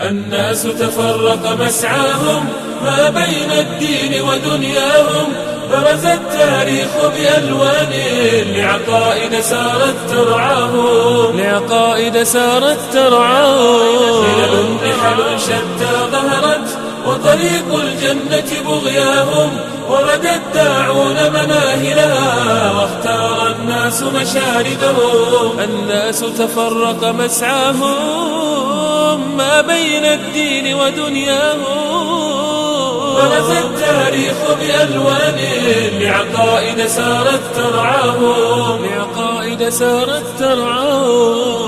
الناس تفرق مسعاهم ما بين الدين ودنياهم. برز التاريخ بألوان لعقائد سارت ترعاهم. لعقائد سارت ترعاهم. رحل شتى ظهرت وطريق الجنة بغياهم ورد الداعون مناهلها واختار الناس مشاردهم الناس تفرق مسعاهم ما بين الدين ودنياهم. برز التاريخ بألوان لعقائد سارت ترعاهم. لعقائد سارت ترعاهم.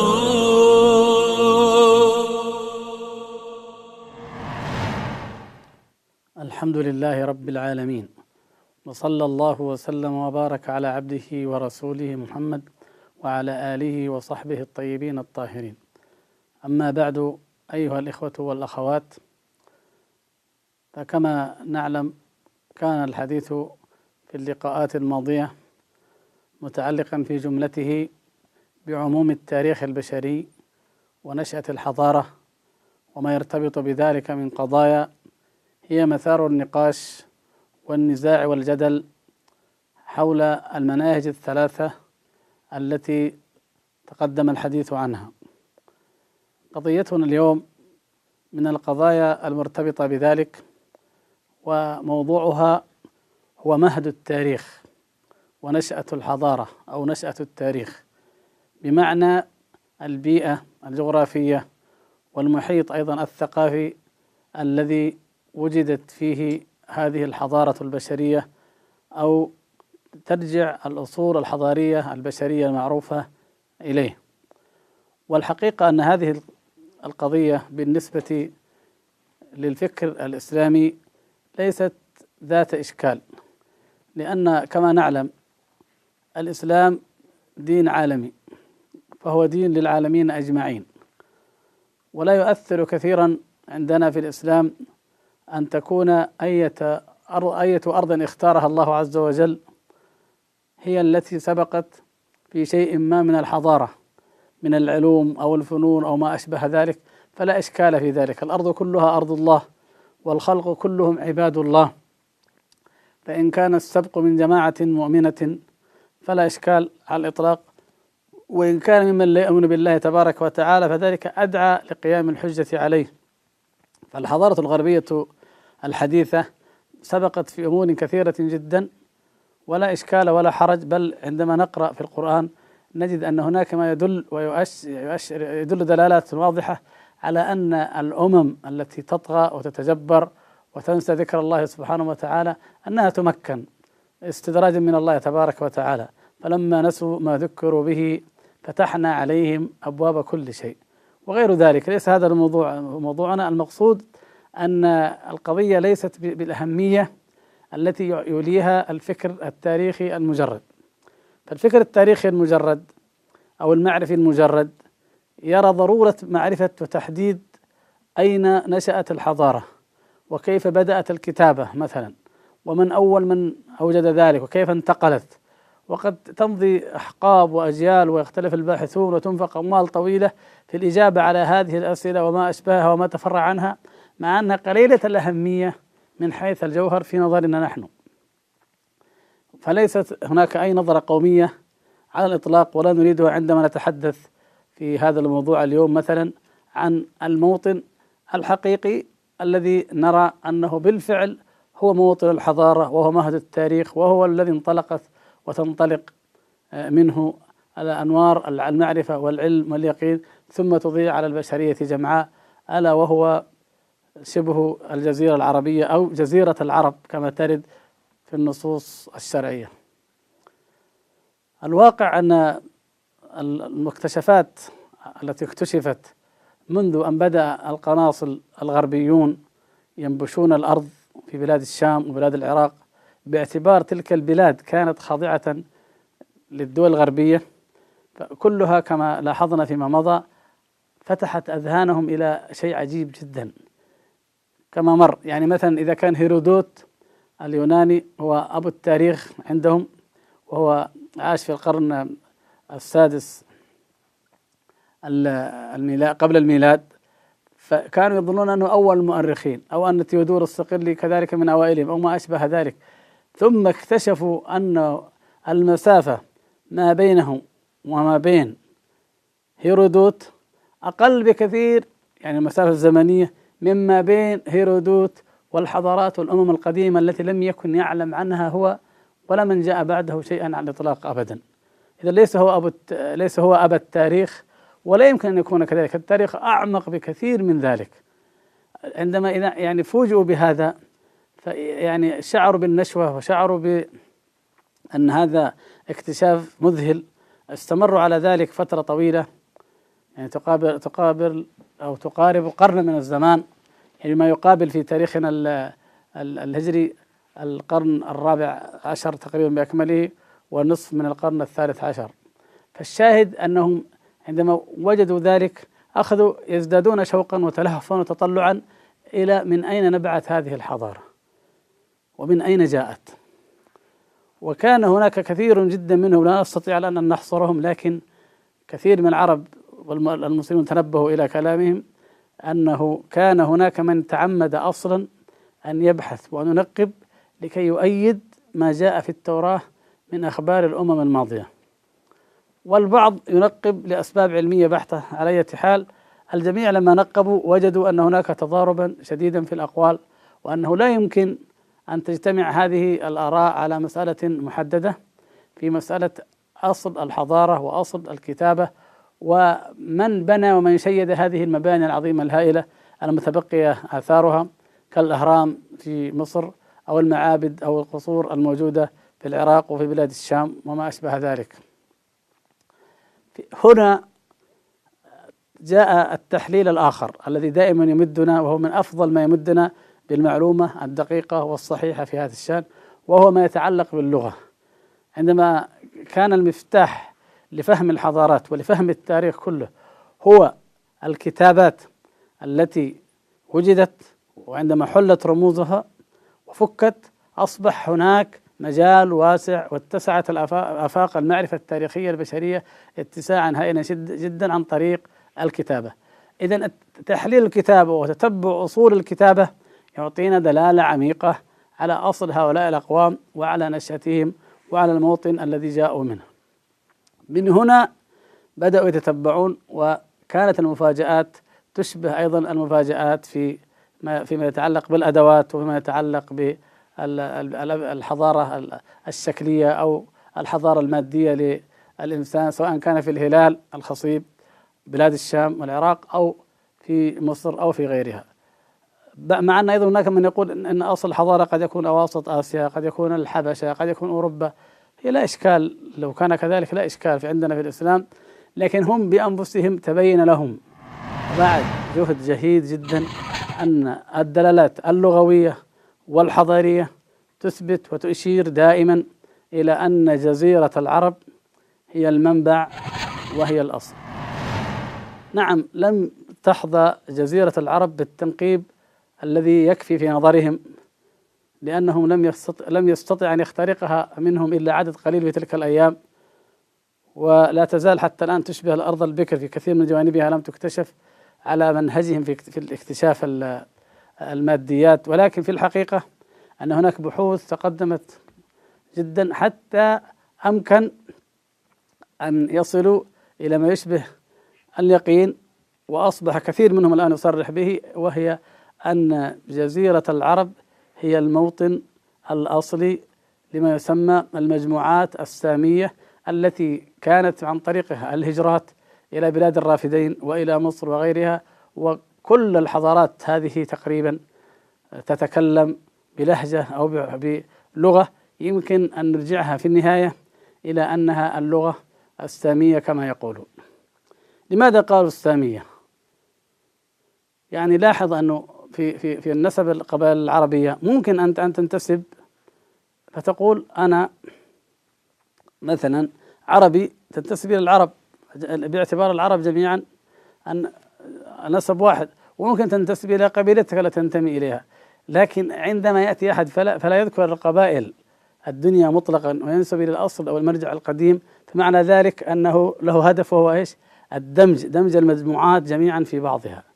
الحمد لله رب العالمين. وصلى الله وسلم وبارك على عبده ورسوله محمد وعلى آله وصحبه الطيبين الطاهرين. أما بعد أيها الإخوة والأخوات فكما نعلم كان الحديث في اللقاءات الماضية متعلقا في جملته بعموم التاريخ البشري ونشأة الحضارة وما يرتبط بذلك من قضايا هي مثار النقاش والنزاع والجدل حول المناهج الثلاثة التي تقدم الحديث عنها. قضيتنا اليوم من القضايا المرتبطة بذلك وموضوعها هو مهد التاريخ ونشأة الحضارة أو نشأة التاريخ بمعنى البيئة الجغرافية والمحيط أيضا الثقافي الذي وجدت فيه هذه الحضارة البشرية أو ترجع الأصول الحضارية البشرية المعروفة إليه. والحقيقة أن هذه القضية بالنسبة للفكر الإسلامي ليست ذات إشكال لأن كما نعلم الإسلام دين عالمي فهو دين للعالمين أجمعين. ولا يؤثر كثيرا عندنا في الإسلام أن تكون أية أية أرض اختارها الله عز وجل هي التي سبقت في شيء ما من الحضارة من العلوم أو الفنون أو ما أشبه ذلك فلا إشكال في ذلك. الأرض كلها أرض الله والخلق كلهم عباد الله. فإن كان السبق من جماعة مؤمنة فلا إشكال على الإطلاق. وإن كان ممن لا يؤمن بالله تبارك وتعالى فذلك أدعى لقيام الحجة عليه. فالحضارة الغربية الحديثة سبقت في أمور كثيرة جدا ولا إشكال ولا حرج بل عندما نقرأ في القرآن نجد أن هناك ما يدل ويؤشر يدل دلالات واضحة على أن الأمم التي تطغى وتتجبر وتنسى ذكر الله سبحانه وتعالى أنها تمكن استدراجا من الله تبارك وتعالى. فلما نسوا ما ذكروا به فتحنا عليهم أبواب كل شيء. وغير ذلك ليس هذا الموضوع موضوعنا. المقصود أن القضية ليست بالأهمية التي يوليها الفكر التاريخي المجرد. فالفكر التاريخي المجرد أو المعرفي المجرد يرى ضرورة معرفة وتحديد أين نشأت الحضارة وكيف بدأت الكتابة مثلا ومن أول من أوجد ذلك وكيف انتقلت. وقد تمضي أحقاب وأجيال ويختلف الباحثون وتنفق أموال طويلة في الإجابة على هذه الأسئلة وما أشبهها وما تفرع عنها مع أنها قليلة الأهمية من حيث الجوهر في نظرنا نحن. فليست هناك أي نظرة قومية على الإطلاق ولا نريدها عندما نتحدث في هذا الموضوع اليوم مثلا عن الموطن الحقيقي الذي نرى أنه بالفعل هو موطن الحضارة وهو مهد التاريخ وهو الذي انطلقت وتنطلق منه الأنوار المعرفة والعلم واليقين ثم تضيء على البشرية جمعاء ألا وهو شبه الجزيرة العربية أو جزيرة العرب كما ترد في النصوص الشرعية. الواقع أن المكتشفات التي اكتشفت منذ أن بدأ القناصل الغربيون ينبشون الأرض في بلاد الشام وبلاد العراق باعتبار تلك البلاد كانت خاضعة للدول الغربية كلها كما لاحظنا فيما مضى فتحت أذهانهم إلى شيء عجيب جدا. كما مر يعني مثلا إذا كان هيرودوت اليوناني هو أبو التاريخ عندهم وهو عاش في القرن السادس الميلاد قبل الميلاد فكانوا يظنون أنه أول المؤرخين أو أن تيودور الصقلي كذلك من أوائلهم أو ما أشبه ذلك. ثم اكتشفوا أن المسافة ما بينهم وما بين هيرودوت أقل بكثير يعني المسافة الزمنية مما بين هيرودوت والحضارات والأمم القديمة التي لم يكن يعلم عنها هو ولا من جاء بعده شيئا على الإطلاق أبدا. إذا ليس هو أبو ليس هو أبا التاريخ ولا يمكن أن يكون كذلك. التاريخ أعمق بكثير من ذلك. عندما إذا يعني فوجئوا بهذا يعني شعروا بالنشوة وشعروا بأن هذا اكتشاف مذهل. استمروا على ذلك فترة طويلة. يعني تقابل تقابل أو تقارب قرن من الزمان. يعني ما يقابل في تاريخنا الهجري القرن الرابع عشر تقريبا بأكمله ونصف من القرن الثالث عشر. فالشاهد أنهم عندما وجدوا ذلك أخذوا يزدادون شوقا وتلهفا وتطلعا إلى من أين نبعت هذه الحضارة. ومن أين جاءت؟ وكان هناك كثير جدا منهم لا نستطيع الآن أن نحصرهم لكن كثير من العرب والمسلمون تنبهوا إلى كلامهم أنه كان هناك من تعمد أصلا أن يبحث وأن ينقب لكي يؤيد ما جاء في التوراة من أخبار الأمم الماضية. والبعض ينقب لأسباب علمية بحتة على أي حال. الجميع لما نقبوا وجدوا أن هناك تضاربا شديدا في الأقوال وأنه لا يمكن أن تجتمع هذه الآراء على مسألة محددة في مسألة أصل الحضارة وأصل الكتابة ومن بنى ومن شيد هذه المباني العظيمة الهائلة المتبقية آثارها كالأهرام في مصر أو المعابد أو القصور الموجودة في العراق وفي بلاد الشام وما أشبه ذلك. هنا جاء التحليل الآخر الذي دائما يمدنا وهو من أفضل ما يمدنا بالمعلومة الدقيقة والصحيحة في هذا الشأن وهو ما يتعلق باللغة. عندما كان المفتاح لفهم الحضارات ولفهم التاريخ كله هو الكتابات التي وجدت وعندما حلت رموزها وفكت أصبح هناك مجال واسع واتسعت الآفاق المعرفة التاريخية البشرية اتساعا هائلا جدا عن طريق الكتابة. إذا تحليل الكتابة وتتبع أصول الكتابة يعطينا دلالة عميقة على أصل هؤلاء الأقوام وعلى نشأتهم وعلى الموطن الذي جاءوا منه. من هنا بدأوا يتتبعون وكانت المفاجآت تشبه أيضا المفاجآت في ما فيما يتعلق بالأدوات وفيما يتعلق بالحضارة الشكلية أو الحضارة المادية للإنسان سواء كان في الهلال الخصيب بلاد الشام والعراق أو في مصر أو في غيرها. مع أن أيضا هناك من يقول أن أصل الحضارة قد يكون أواسط آسيا قد يكون الحبشة قد يكون أوروبا. هي لا إشكال. لو كان كذلك لا إشكال في عندنا في الإسلام. لكن هم بأنفسهم تبين لهم. بعد جهد جهيد جدا أن الدلالات اللغوية والحضارية تثبت وتشير دائما إلى أن جزيرة العرب هي المنبع وهي الأصل. نعم لم تحظى جزيرة العرب بالتنقيب الذي يكفي في نظرهم لأنهم لم يستطع, لم يستطع أن يخترقها منهم إلا عدد قليل في تلك الأيام. ولا تزال حتى الآن تشبه الأرض البكر في كثير من جوانبها لم تكتشف على منهجهم في في الاكتشاف الماديات. ولكن في الحقيقة أن هناك بحوث تقدمت جدا حتى أمكن أن يصلوا إلى ما يشبه اليقين وأصبح كثير منهم الآن يصرح به وهي أن جزيرة العرب هي الموطن الأصلي لما يسمى المجموعات السامية التي كانت عن طريقها الهجرات إلى بلاد الرافدين وإلى مصر وغيرها وكل الحضارات هذه تقريبا تتكلم بلهجة أو بلغة يمكن أن نرجعها في النهاية إلى أنها اللغة السامية كما يقولون لماذا قالوا السامية؟ يعني لاحظ أنه في في في النسب القبائل العربية. ممكن أنت أن تنتسب فتقول أنا مثلا عربي تنتسب إلى العرب باعتبار العرب جميعا أن نسب واحد وممكن تنتسب إلى قبيلتك التي تنتمي إليها. لكن عندما يأتي أحد فلا, فلا يذكر القبائل الدنيا مطلقا وينسب إلى الأصل أو المرجع القديم. فمعنى ذلك أنه له هدف وهو إيش؟ الدمج دمج المجموعات جميعا في بعضها.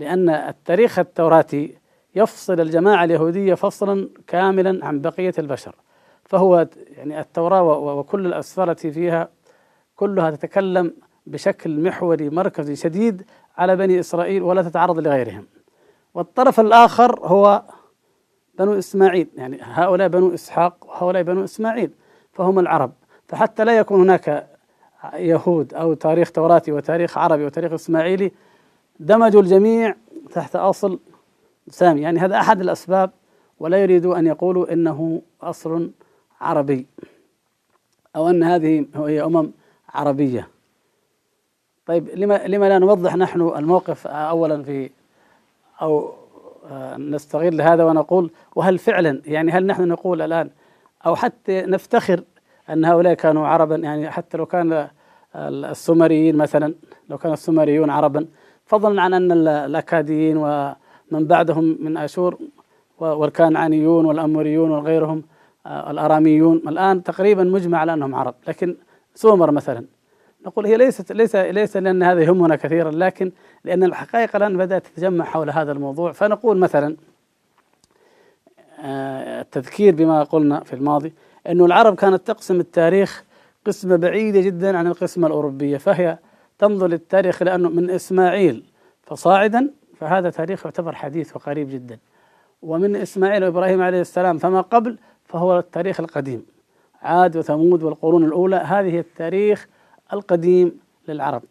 لأن التاريخ التوراتي يفصل الجماعة اليهودية فصلا كاملا عن بقية البشر. فهو يعني التوراة وكل الأسفار التي فيها كلها تتكلم بشكل محوري مركزي شديد على بني إسرائيل ولا تتعرض لغيرهم. والطرف الآخر هو بنو إسماعيل يعني هؤلاء بنو إسحاق وهؤلاء بنو إسماعيل فهم العرب. فحتى لا يكون هناك يهود أو تاريخ توراتي وتاريخ عربي وتاريخ إسماعيلي دمجوا الجميع تحت أصل سامي. يعني هذا أحد الأسباب ولا يريدوا أن يقولوا إنه أصل عربي أو أن هذه هي أمم عربية. طيب لما لما لا نوضح نحن الموقف أولا في أو آه، نستغل هذا ونقول وهل فعلا يعني هل نحن نقول الآن أو حتى نفتخر أن هؤلاء كانوا عربا؟ يعني حتى لو كان السومريين مثلا لو كان السومريون عربا فضلا عن أن الأكاديين ومن بعدهم من أشور والكانعانيون والأموريون وغيرهم آه، الأراميون. الآن تقريبا مجمع على أنهم عرب لكن سومر مثلا. نقول هي ليست ليس ليس لأن هذا يهمنا كثيرا لكن لأن الحقائق الآن بدأت تتجمع حول هذا الموضوع. فنقول مثلا آه، التذكير بما قلنا في الماضي أنه العرب كانت تقسم التاريخ قسمة بعيدة جدا عن القسمة الأوروبية فهي تنظر للتاريخ لأنه من إسماعيل. فصاعدا فهذا تاريخ يعتبر حديث وقريب جدا. ومن إسماعيل وإبراهيم عليه السلام فما قبل فهو التاريخ القديم. عاد وثمود والقرون الأولى هذه التاريخ القديم للعرب.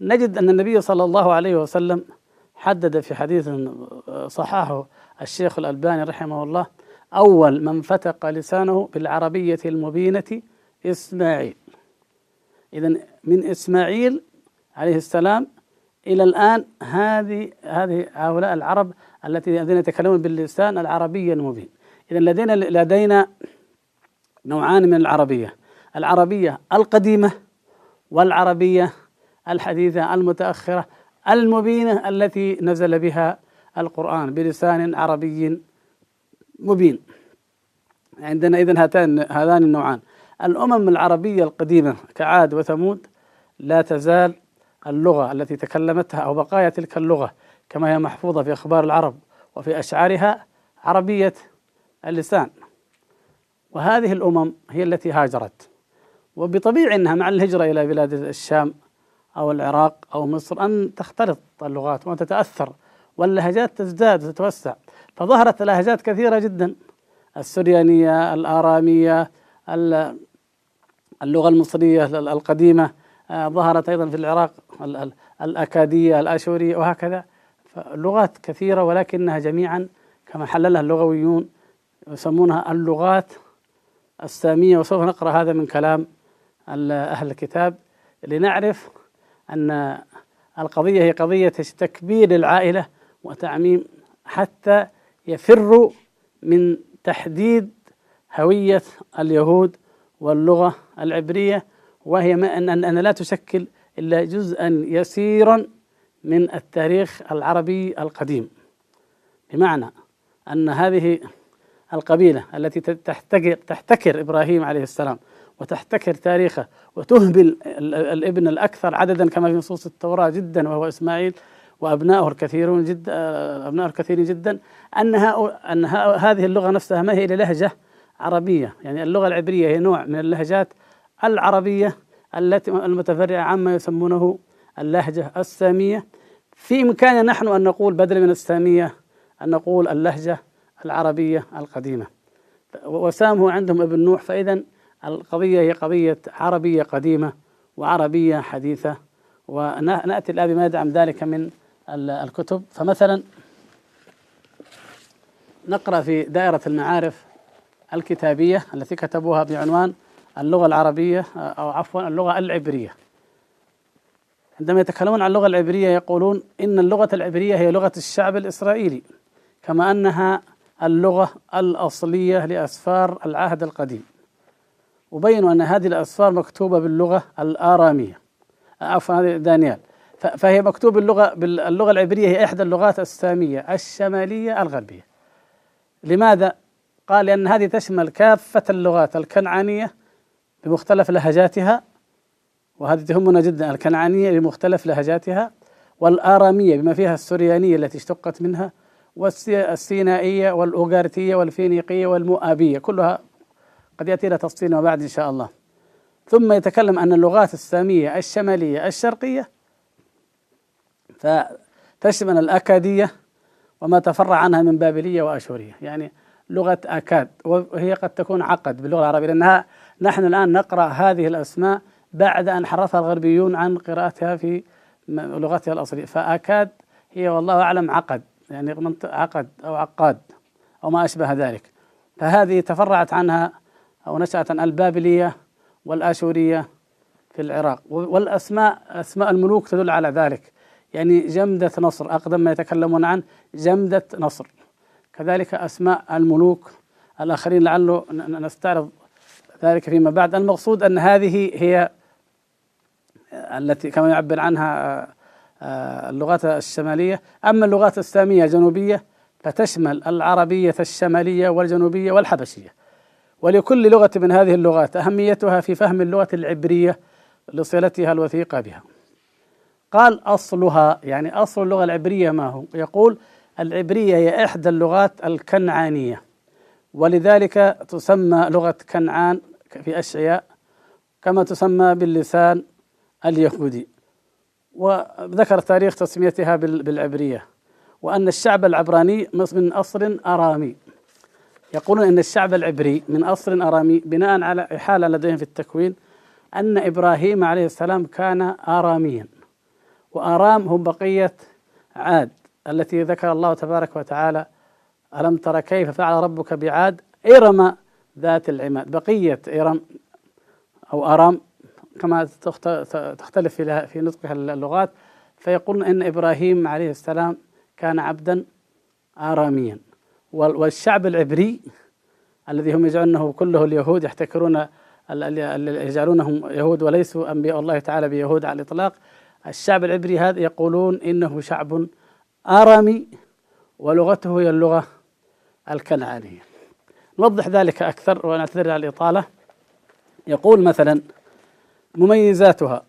نجد أن النبي صلى الله عليه وسلم حدد في حديث صححه الشيخ الألباني رحمه الله أول من فتق لسانه بالعربية المبينة إسماعيل. إذا من إسماعيل عليه السلام إلى الآن هذه هذه هؤلاء العرب التي الذين يتكلمون باللسان العربي المبين. إذا لدينا لدينا نوعان من العربية. العربية القديمة والعربية الحديثة المتأخرة المبينة التي نزل بها القرآن بلسان عربي مبين. عندنا إذن هاتان هذان النوعان. الأمم العربية القديمة كعاد وثمود لا تزال اللغة التي تكلمتها أو بقايا تلك اللغة كما هي محفوظة في أخبار العرب وفي أشعارها عربية اللسان. وهذه الأمم هي التي هاجرت. وبطبيعي أنها مع الهجرة إلى بلاد الشام أو العراق أو مصر أن تختلط اللغات وأن تتأثر واللهجات تزداد وتتوسع. فظهرت لهجات كثيرة جدا السريانية الآرامية اللغة المصرية القديمة. ظهرت أيضا في العراق الأكادية الآشورية وهكذا. لغات كثيرة ولكنها جميعا كما حللها اللغويون يسمونها اللغات السامية وسوف نقرأ هذا من كلام أهل الكتاب لنعرف أن القضية هي قضية تكبير العائلة وتعميم حتى يفروا من تحديد هوية اليهود واللغة العبرية. وهي ما أن أن لا تشكل إلا جزءا يسيرا من التاريخ العربي القديم. بمعنى أن هذه القبيلة التي تحتكر, تحتكر إبراهيم عليه السلام وتحتكر تاريخه وتهبل الابن الأكثر عددا كما في نصوص التوراة جدا وهو إسماعيل وأبنائه الكثيرون جدا أبنائه الكثيرين جدا أنها أن هذه اللغة نفسها ما هي إلا لهجة عربية. يعني اللغة العبرية هي نوع من اللهجات العربية التي المتفرعة عما يسمونه اللهجة السامية. في إمكاننا نحن أن نقول بدلا من السامية أن نقول اللهجة العربية القديمة. وسام هو عندهم ابن نوح فإذا القضية هي قضية عربية قديمة وعربية حديثة. ونأتي الآن بما يدعم ذلك من الكتب. فمثلا نقرأ في دائرة المعارف الكتابية التي كتبوها بعنوان اللغة العربية أو عفوا اللغة العبرية. عندما يتكلمون عن اللغة العبرية يقولون إن اللغة العبرية هي لغة الشعب الإسرائيلي كما أنها اللغة الأصلية لأسفار العهد القديم. وبينوا أن هذه الأسفار مكتوبة باللغة الآرامية. عفوا دانيال. فهي مكتوب باللغة باللغة العبرية هي إحدى اللغات السامية الشمالية الغربية. لماذا؟ قال لأن هذه تشمل كافة اللغات الكنعانية بمختلف لهجاتها وهذه تهمنا جدا الكنعانية بمختلف لهجاتها والآرامية بما فيها السريانية التي اشتقت منها والسينائية والأوغارتية والفينيقية والمؤابية كلها قد يأتي إلى تفصيل بعد إن شاء الله. ثم يتكلم أن اللغات السامية الشمالية الشرقية فتشمل الأكادية وما تفرع عنها من بابلية وأشورية. يعني لغة أكاد وهي قد تكون عقد باللغة العربية لأنها نحن الآن نقرأ هذه الأسماء بعد أن حرفها الغربيون عن قراءتها في لغتها الأصلية. فأكاد هي والله أعلم عقد يعني عقد أو عقاد أو ما أشبه ذلك. فهذه تفرعت عنها أو نشأت البابلية والآشورية في العراق. والأسماء أسماء الملوك تدل على ذلك. يعني جمدة نصر أقدم ما يتكلمون عن جمدة نصر. كذلك أسماء الملوك الآخرين لعله نستعرض ذلك فيما بعد. المقصود أن هذه هي التي كما يعبر عنها آه، اللغات الشمالية. أما اللغات السامية الجنوبية فتشمل العربية الشمالية والجنوبية والحبشية. ولكل لغة من هذه اللغات أهميتها في فهم اللغة العبرية لصلتها الوثيقة بها. قال أصلها يعني أصل اللغة العبرية ما هو؟ يقول العبرية هي إحدى اللغات الكنعانية ولذلك تسمى لغة كنعان في أشعياء كما تسمى باللسان اليهودي وذكر تاريخ تسميتها بالعبرية وأن الشعب العبراني من أصل أرامي. يقولون أن الشعب العبري من أصل أرامي بناء على إحالة لديهم في التكوين أن إبراهيم عليه السلام كان آراميا وآرام هم بقية عاد التي ذكر الله تبارك وتعالى ألم تر كيف فعل ربك بعاد إرم ذات العماد. بقية إرم أو أرام كما تختلف في نطقها اللغات فيقولون إن إبراهيم عليه السلام كان عبدا اراميا. والشعب العبري الذي هم يجعلونه كله اليهود يحتكرون يجعلونهم يهود وليسوا أنبياء الله تعالى بيهود على الإطلاق. الشعب العبري هذا يقولون إنه شعب آرامي ولغته هي اللغة الكنعانية. نوضح ذلك أكثر ونعتذر على الإطالة. يقول مثلا مميزاتها.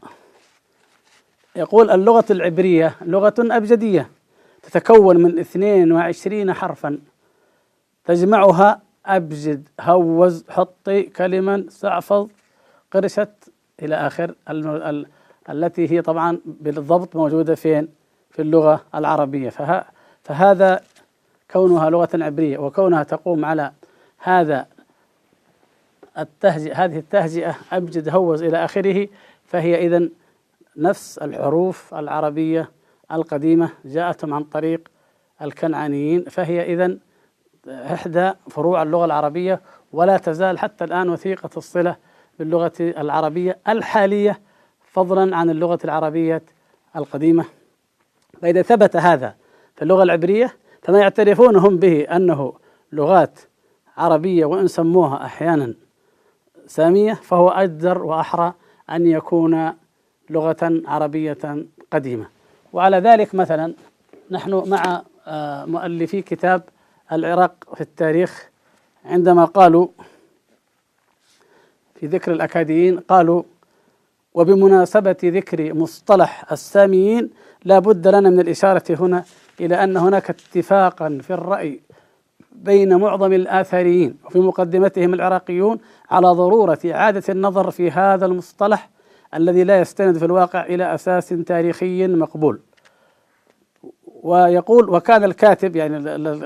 يقول اللغة العبرية لغة أبجدية تتكون من 22 حرفا. تجمعها أبجد هوز حطي كلمن سعفص قرشت إلى آخر. ال التي هي طبعا بالضبط موجودة فين؟ في اللغة العربية. فه فهذا كونها لغة عبرية وكونها تقوم على هذا التهجئة هذه التهجئة أبجد هوز إلى آخره فهي إذا نفس الحروف العربية القديمة جاءتهم عن طريق الكنعانيين فهي إذا إحدى فروع اللغة العربية ولا تزال حتى الآن وثيقة الصلة باللغة العربية الحالية فضلا عن اللغة العربية القديمة. فإذا ثبت هذا في اللغة العبرية فما يعترفون هم به أنه لغات عربية وإن سموها أحيانا سامية فهو أجدر وأحرى أن يكون لغة عربية قديمة. وعلى ذلك مثلا نحن مع آه، مؤلفي كتاب العراق في التاريخ عندما قالوا في ذكر الأكاديين قالوا وبمناسبة ذكر مصطلح الساميين لا بد لنا من الإشارة هنا إلى أن هناك اتفاقا في الرأي بين معظم الآثاريين وفي مقدمتهم العراقيون على ضرورة إعادة النظر في هذا المصطلح الذي لا يستند في الواقع إلى أساس تاريخي مقبول. ويقول وكان الكاتب يعني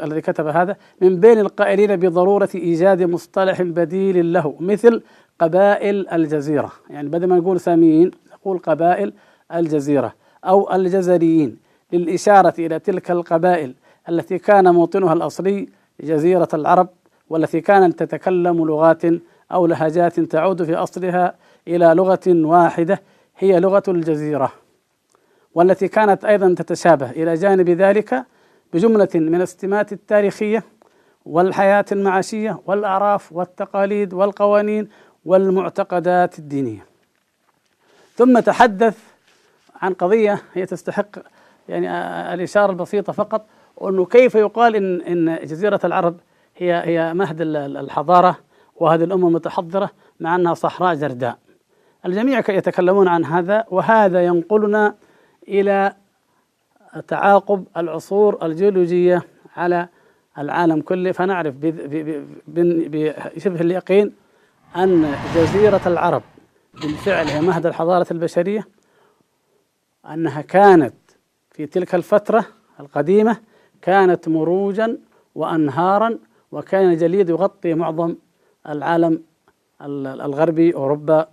الذي كتب هذا من بين القائلين بضرورة إيجاد مصطلح بديل له مثل قبائل الجزيرة. يعني بدل ما نقول ساميين نقول قبائل الجزيرة أو الجزريين للإشارة إلى تلك القبائل التي كان موطنها الأصلي جزيرة العرب والتي كانت تتكلم لغات أو لهجات تعود في أصلها إلى لغة واحدة هي لغة الجزيرة والتي كانت أيضا تتشابه إلى جانب ذلك بجملة من السمات التاريخية والحياة المعاشية والأعراف والتقاليد والقوانين والمعتقدات الدينية. ثم تحدث عن قضية هي تستحق يعني الإشارة البسيطة فقط وأنه كيف يقال إن إن جزيرة العرب هي هي مهد الحضارة وهذه الأمة المتحضرة مع أنها صحراء جرداء. الجميع يتكلمون عن هذا وهذا ينقلنا إلى تعاقب العصور الجيولوجية على العالم كله. فنعرف بشبه اليقين أن جزيرة العرب بالفعل هي مهد الحضارة البشرية أنها كانت في تلك الفترة القديمة كانت مروجا وأنهارا وكان جليد يغطي معظم العالم الغربي أوروبا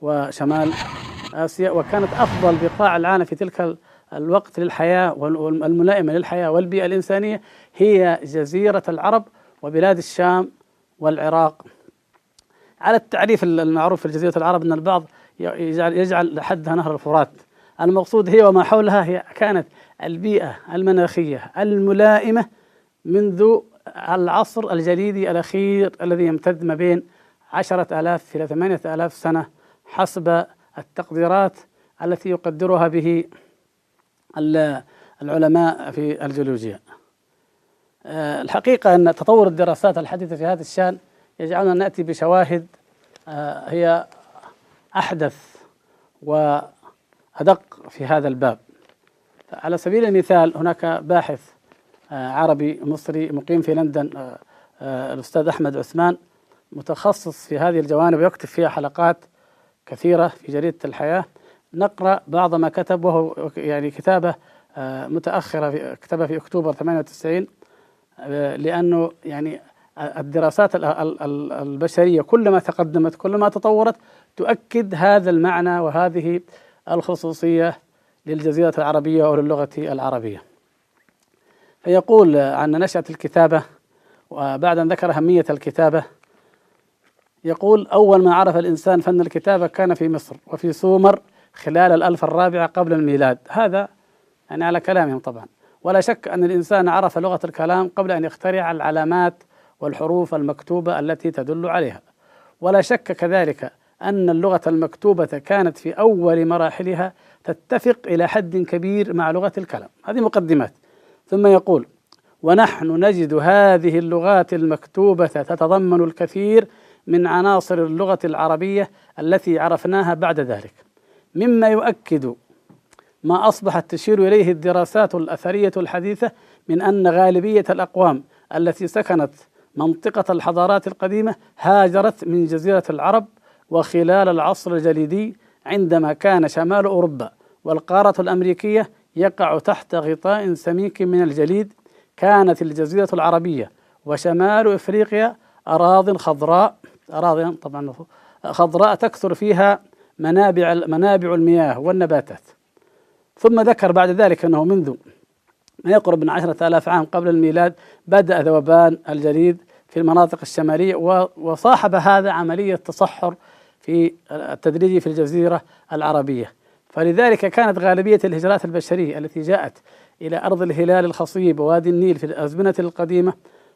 وشمال آسيا. وكانت أفضل بقاع العالم في تلك الوقت للحياة والملائمة للحياة والبيئة الإنسانية هي جزيرة العرب وبلاد الشام والعراق. على التعريف المعروف في جزيرة العرب أن البعض يجعل, يجعل حدها نهر الفرات. المقصود هي وما حولها هي كانت البيئة المناخية الملائمة منذ العصر الجليدي الأخير الذي يمتد ما بين عشرة آلاف إلى ثمانية آلاف سنة حسب التقديرات التي يقدرها به العلماء في الجيولوجيا. آه، الحقيقة أن تطور الدراسات الحديثة في هذا الشأن يجعلنا نأتي بشواهد آه، هي أحدث وأدق في هذا الباب. على سبيل المثال هناك باحث آه، عربي مصري مقيم في لندن الأستاذ أحمد عثمان متخصص في هذه الجوانب ويكتب فيها حلقات كثيرة في جريدة الحياة. نقرأ بعض ما كتب وهو يعني كتابة آه، متأخرة في كتبها في أكتوبر 98 آه، لأنه يعني الدراسات البشرية كلما تقدمت كلما تطورت تؤكد هذا المعنى وهذه الخصوصية للجزيرة العربية أو للغة العربية. فيقول عن نشأة الكتابة وبعد أن ذكر أهمية الكتابة يقول أول ما عرف الإنسان فن الكتابة كان في مصر وفي سومر خلال الألف الرابعة قبل الميلاد. هذا يعني على كلامهم طبعا. ولا شك أن الإنسان عرف لغة الكلام قبل أن يخترع العلامات والحروف المكتوبة التي تدل عليها. ولا شك كذلك أن اللغة المكتوبة كانت في أول مراحلها تتفق إلى حد كبير مع لغة الكلام. هذه مقدمات. ثم يقول ونحن نجد هذه اللغات المكتوبة تتضمن الكثير من عناصر اللغة العربية التي عرفناها بعد ذلك. مما يؤكد ما أصبحت تشير إليه الدراسات الأثرية الحديثة من أن غالبية الأقوام التي سكنت منطقة الحضارات القديمة هاجرت من جزيرة العرب وخلال العصر الجليدي عندما كان شمال أوروبا والقارة الأمريكية يقع تحت غطاء سميك من الجليد كانت الجزيرة العربية وشمال إفريقيا أراض خضراء أراضي طبعا خضراء تكثر فيها منابع منابع المياه والنباتات. ثم ذكر بعد ذلك أنه منذ ما يقرب من عشرة آلاف عام قبل الميلاد بدأ ذوبان الجليد في المناطق الشمالية وصاحب هذا عملية تصحر في التدريجي في الجزيرة العربية. فلذلك كانت غالبية الهجرات البشرية التي جاءت إلى أرض الهلال الخصيب ووادي النيل في الأزمنة القديمة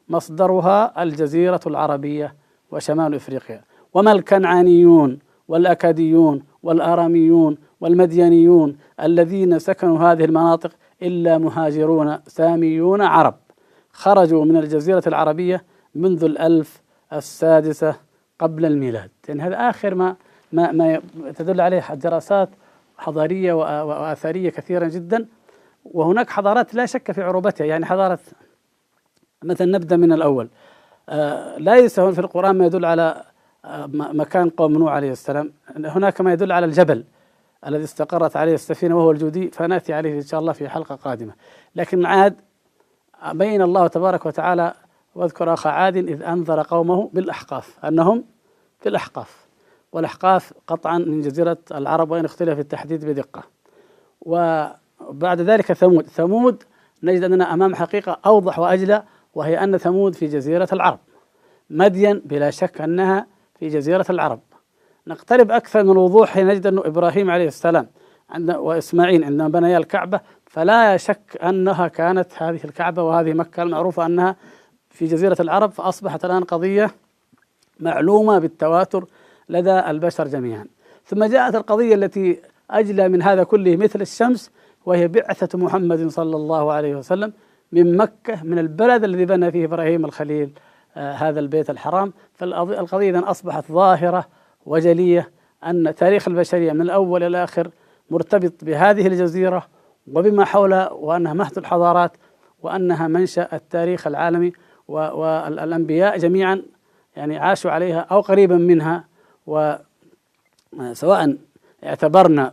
مصدرها الجزيرة العربية وشمال إفريقيا. وما الكنعانيون والأكاديون والآراميون والمديانيون الذين سكنوا هذه المناطق إلا مهاجرون ساميون عرب. خرجوا من الجزيرة العربية منذ الألف السادسة قبل الميلاد. يعني هذا آخر ما ما ما تدل عليه دراسات حضارية واثريه كثيرا جدا. وهناك حضارات لا شك في عروبتها. يعني حضارة مثلا نبدأ من الأول. آه، ليس في القرآن ما يدل على آه، مكان قوم نوح عليه السلام. هناك ما يدل على الجبل الذي استقرت عليه السفينة وهو الجودي فنأتي عليه إن شاء الله في حلقة قادمة. لكن عاد بين الله تبارك وتعالى واذكر أخا عاد إذ أنذر قومه بالأحقاف أنهم في الأحقاف والأحقاف قطعا من جزيرة العرب وإن اختلف التحديد بدقة. وبعد ذلك ثمود. ثمود نجد أننا أمام حقيقة أوضح وأجلى وهي أن ثمود في جزيرة العرب. مدين بلا شك أنها في جزيرة العرب. نقترب أكثر من الوضوح حين نجد أن إبراهيم عليه السلام عند وإسماعيل عندما بنيا الكعبة. فلا شك أنها كانت هذه الكعبة وهذه مكة المعروفة أنها في جزيرة العرب فأصبحت الآن قضية معلومة بالتواتر لدى البشر جميعا. ثم جاءت القضية التي أجلى من هذا كله مثل الشمس وهي بعثة محمد صلى الله عليه وسلم من مكة من البلد الذي بنى فيه إبراهيم الخليل آه هذا البيت الحرام. فالقضية إذا أصبحت ظاهرة وجلية أن تاريخ البشرية من الأول إلى الآخر مرتبط بهذه الجزيرة وبما حولها وأنها مهد الحضارات وأنها منشأ التاريخ العالمي والأنبياء جميعا. يعني عاشوا عليها أو قريبا منها وسواء اعتبرنا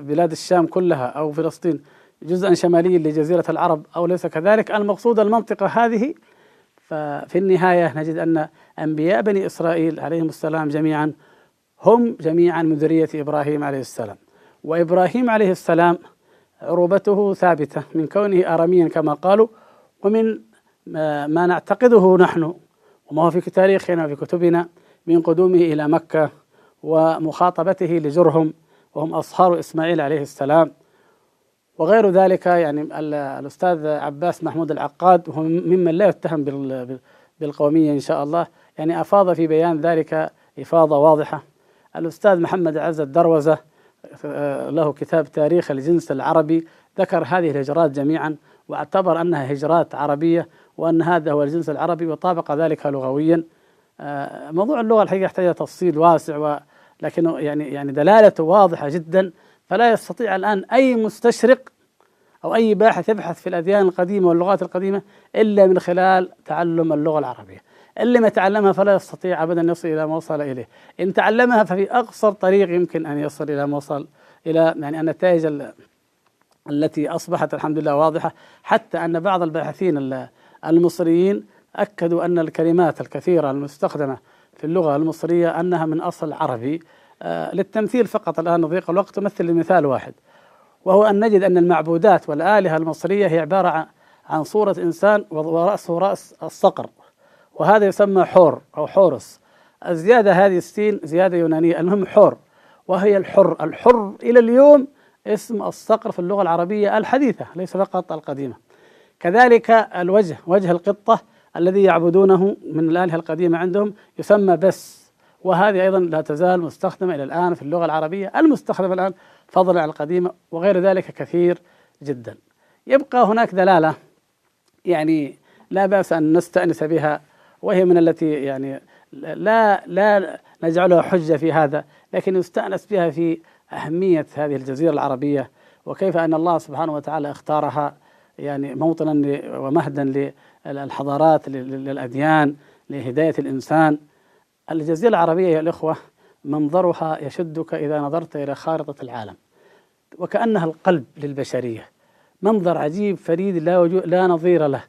بلاد الشام كلها أو فلسطين جزءا شماليا لجزيرة العرب أو ليس كذلك المقصود المنطقة هذه. ففي النهاية نجد أن أنبياء بني إسرائيل عليهم السلام جميعا هم جميعا من ذرية إبراهيم عليه السلام. وإبراهيم عليه السلام عروبته ثابتة من كونه آراميا كما قالوا ومن ما نعتقده نحن وما هو في تاريخنا وفي كتبنا من قدومه إلى مكة ومخاطبته لجرهم وهم أصهار إسماعيل عليه السلام. وغير ذلك يعني الأستاذ عباس محمود العقاد وهو ممن لا يتهم بالقومية إن شاء الله. يعني أفاض في بيان ذلك إفاضة واضحة. الأستاذ محمد عز الدروزة له كتاب تاريخ الجنس العربي ذكر هذه الهجرات جميعا واعتبر أنها هجرات عربية وأن هذا هو الجنس العربي وطابق ذلك لغويا. آه، موضوع اللغة الحقيقة يحتاج تفصيل واسع لكنه يعني يعني دلالته واضحة جدا. فلا يستطيع الآن أي مستشرق أو أي باحث يبحث في الأديان القديمة واللغات القديمة إلا من خلال تعلم اللغة العربية. اللي ما تعلمها فلا يستطيع أبدا أن يصل إلى ما وصل إليه. إن تعلمها ففي أقصر طريق يمكن أن يصل إلى ما وصل إلى يعني النتائج التي أصبحت الحمد لله واضحة حتى أن بعض الباحثين المصريين أكدوا أن الكلمات الكثيرة المستخدمة في اللغة المصرية أنها من أصل عربي. آه للتمثيل فقط الآن ضيق الوقت. تمثل لمثال واحد وهو أن نجد أن المعبودات والآلهة المصرية هي عبارة عن صورة إنسان ورأسه رأس الصقر وهذا يسمى حور أو حورس. الزيادة هذه السين زيادة يونانية المهم حور وهي الحر. الحر إلى اليوم اسم الصقر في اللغة العربية الحديثة ليس فقط القديمة. كذلك الوجه وجه القطة الذي يعبدونه من الآلهة القديمة عندهم يسمى بس. وهذه أيضا لا تزال مستخدمة إلى الآن في اللغة العربية المستخدمة الآن فضلا عن القديمة وغير ذلك كثير جدا. يبقى هناك دلالة يعني لا بأس أن نستأنس بها وهي من التي يعني لا لا نجعلها حجة في هذا لكن يستأنس بها في أهمية هذه الجزيرة العربية وكيف أن الله سبحانه وتعالى اختارها يعني موطنا ومهدا للحضارات للأديان لهداية الإنسان. الجزيرة العربية يا الإخوة منظرها يشدك إذا نظرت إلى خارطة العالم وكأنها القلب للبشرية. منظر عجيب فريد لا, لا نظير له.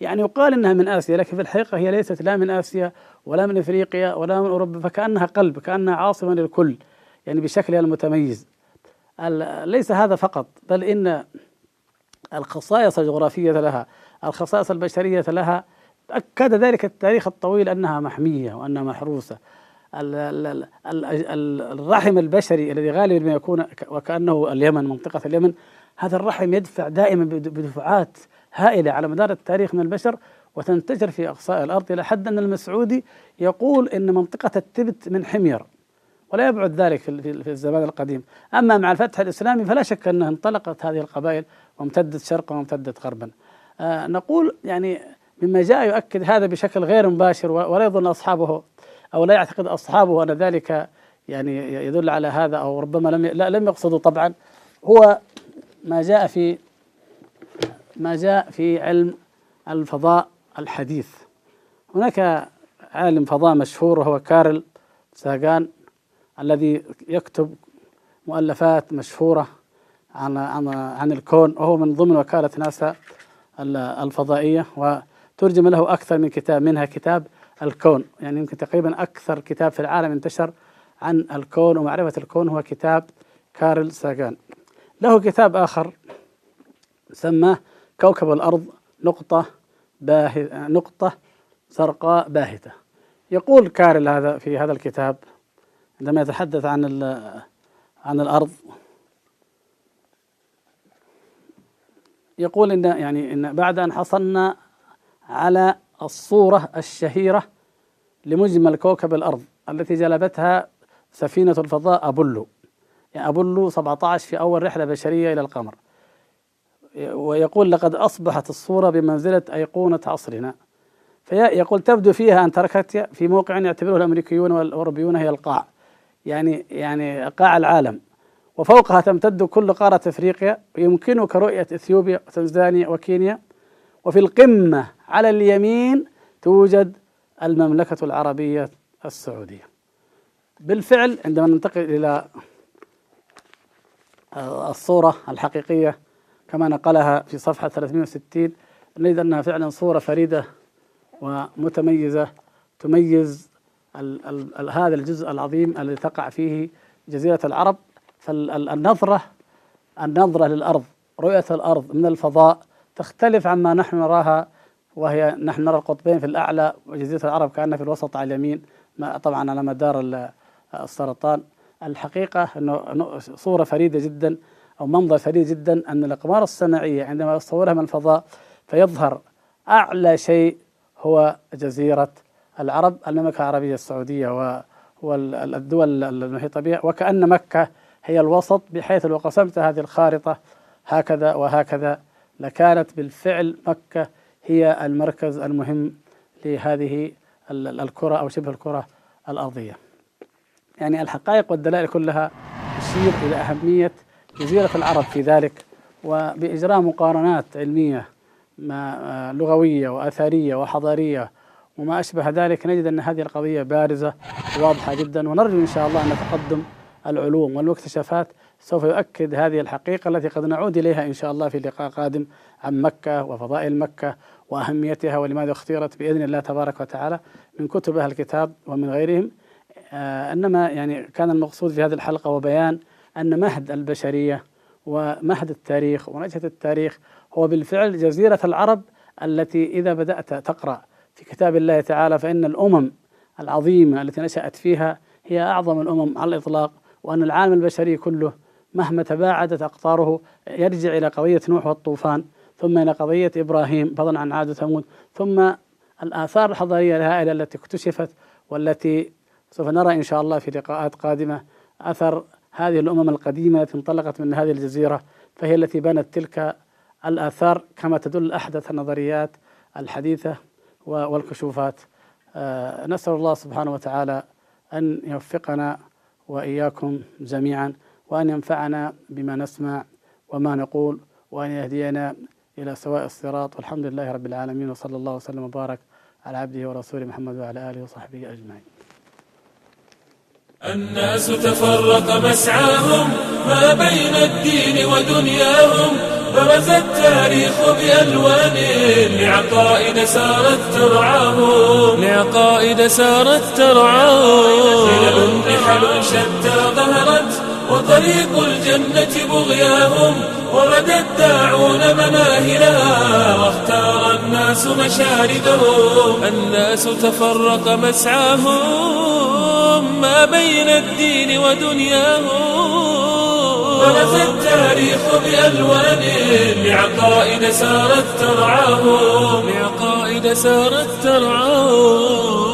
يعني يقال إنها من آسيا لكن في الحقيقة هي ليست لا من آسيا ولا من إفريقيا ولا من أوروبا فكأنها قلب كأنها عاصمة للكل يعني بشكلها المتميز. ليس هذا فقط بل إن الخصائص الجغرافية لها الخصائص البشرية لها. أكد ذلك التاريخ الطويل أنها محمية وأنها محروسة. الرحم البشري الذي غالبا ما يكون وكأنه اليمن منطقة اليمن هذا الرحم يدفع دائما بدفعات هائلة على مدار التاريخ من البشر وتنتشر في أقصاء الأرض إلى حد أن المسعودي يقول إن منطقة التبت من حمير. ولا يبعد ذلك في الزمان القديم. أما مع الفتح الإسلامي فلا شك أنها انطلقت هذه القبائل وامتدت شرقا وامتدت غربا. آه نقول يعني مما جاء يؤكد هذا بشكل غير مباشر ولا يظن أصحابه أو لا يعتقد أصحابه أن ذلك يعني يدل على هذا أو ربما لم لا لم يقصدوا طبعا. هو ما جاء في ما جاء في علم الفضاء الحديث. هناك عالم فضاء مشهور وهو كارل ساغان. الذي يكتب مؤلفات مشهورة عن عن عن الكون. وهو من ضمن وكالة ناسا الفضائية وترجم له أكثر من كتاب منها كتاب الكون. يعني يمكن تقريبا أكثر كتاب في العالم انتشر عن الكون ومعرفة الكون هو كتاب كارل ساغان. له كتاب آخر سماه كوكب الأرض نقطة باهتة نقطة زرقاء باهتة. يقول كارل هذا في هذا الكتاب عندما يتحدث عن عن الأرض. يقول إن يعني إن بعد أن حصلنا على الصورة الشهيرة لمجمل كوكب الأرض التي جلبتها سفينة الفضاء أبولو. يعني أبولو 17 في أول رحلة بشرية إلى القمر. ويقول لقد أصبحت الصورة بمنزلة أيقونة عصرنا. فيقول تبدو فيها أنتاركتيا في موقع يعتبره الأمريكيون والأوروبيون هي القاع. يعني يعني قاع العالم. وفوقها تمتد كل قارة أفريقيا ويمكنك رؤية إثيوبيا وتنزانيا وكينيا. وفي القمة على اليمين توجد المملكة العربية السعودية. بالفعل عندما ننتقل إلى الصورة الحقيقية كما نقلها في صفحة 360 نجد أنها فعلا صورة فريدة ومتميزة تميز ال ال ال هذا الجزء العظيم الذي تقع فيه جزيرة العرب فالنظرة النظرة للأرض رؤية الأرض من الفضاء تختلف عما نحن نراها وهي نحن نرى القطبين في الأعلى وجزيرة العرب كأنها في الوسط على اليمين طبعا على مدار السرطان. الحقيقة أنه صورة فريدة جدا أو منظر فريد جدا أن الأقمار الصناعية عندما يصورها من الفضاء فيظهر أعلى شيء هو جزيرة العرب المملكة العربية السعودية والدول المحيطة بها وكأن مكة هي الوسط بحيث لو قسمت هذه الخارطة هكذا وهكذا لكانت بالفعل مكة هي المركز المهم لهذه الكرة أو شبه الكرة الأرضية. يعني الحقائق والدلائل كلها تشير إلى أهمية جزيرة العرب في ذلك وبإجراء مقارنات علمية لغوية وأثرية وحضارية وما أشبه ذلك نجد أن هذه القضية بارزة واضحة جدا ونرجو إن شاء الله أن تقدم العلوم والمكتشفات سوف يؤكد هذه الحقيقة التي قد نعود إليها إن شاء الله في لقاء قادم عن مكة وفضائل مكة وأهميتها ولماذا اختيرت بإذن الله تبارك وتعالى من كتب أهل الكتاب ومن غيرهم. آه إنما يعني كان المقصود في هذه الحلقة وبيان أن مهد البشرية ومهد التاريخ ونجهة التاريخ هو بالفعل جزيرة العرب التي إذا بدأت تقرأ. في كتاب الله تعالى فإن الأمم العظيمة التي نشأت فيها هي أعظم الأمم على الإطلاق وأن العالم البشري كله مهما تباعدت أقطاره يرجع إلى قضية نوح والطوفان ثم إلى قضية إبراهيم فضلا عن عاد وثمود ثم الآثار الحضارية الهائلة التي اكتشفت والتي سوف نرى إن شاء الله في لقاءات قادمة أثر هذه الأمم القديمة التي انطلقت من هذه الجزيرة فهي التي بنت تلك الآثار كما تدل أحدث النظريات الحديثة. والكشوفات. آه، نسأل الله سبحانه وتعالى أن يوفقنا وإياكم جميعا وأن ينفعنا بما نسمع وما نقول وأن يهدينا إلى سواء الصراط. والحمد لله رب العالمين وصلى الله وسلم وبارك على عبده ورسوله محمد وعلى آله وصحبه أجمعين. الناس تفرق مسعاهم ما بين الدين ودنياهم. برز التاريخ بألوان لعقائد سارت ترعاهم. لعقائد سارت ترعاهم. خلل رحل شتى ظهرت وطريق الجنة بغياهم. ورد الداعون مناهلها واختار الناس مشاردهم. الناس تفرق مسعاهم. ما بين الدين ودنياهم. برز التاريخ بألوان. لعقائد سارت ترعاهم. لعقائد سارت ترعاهم.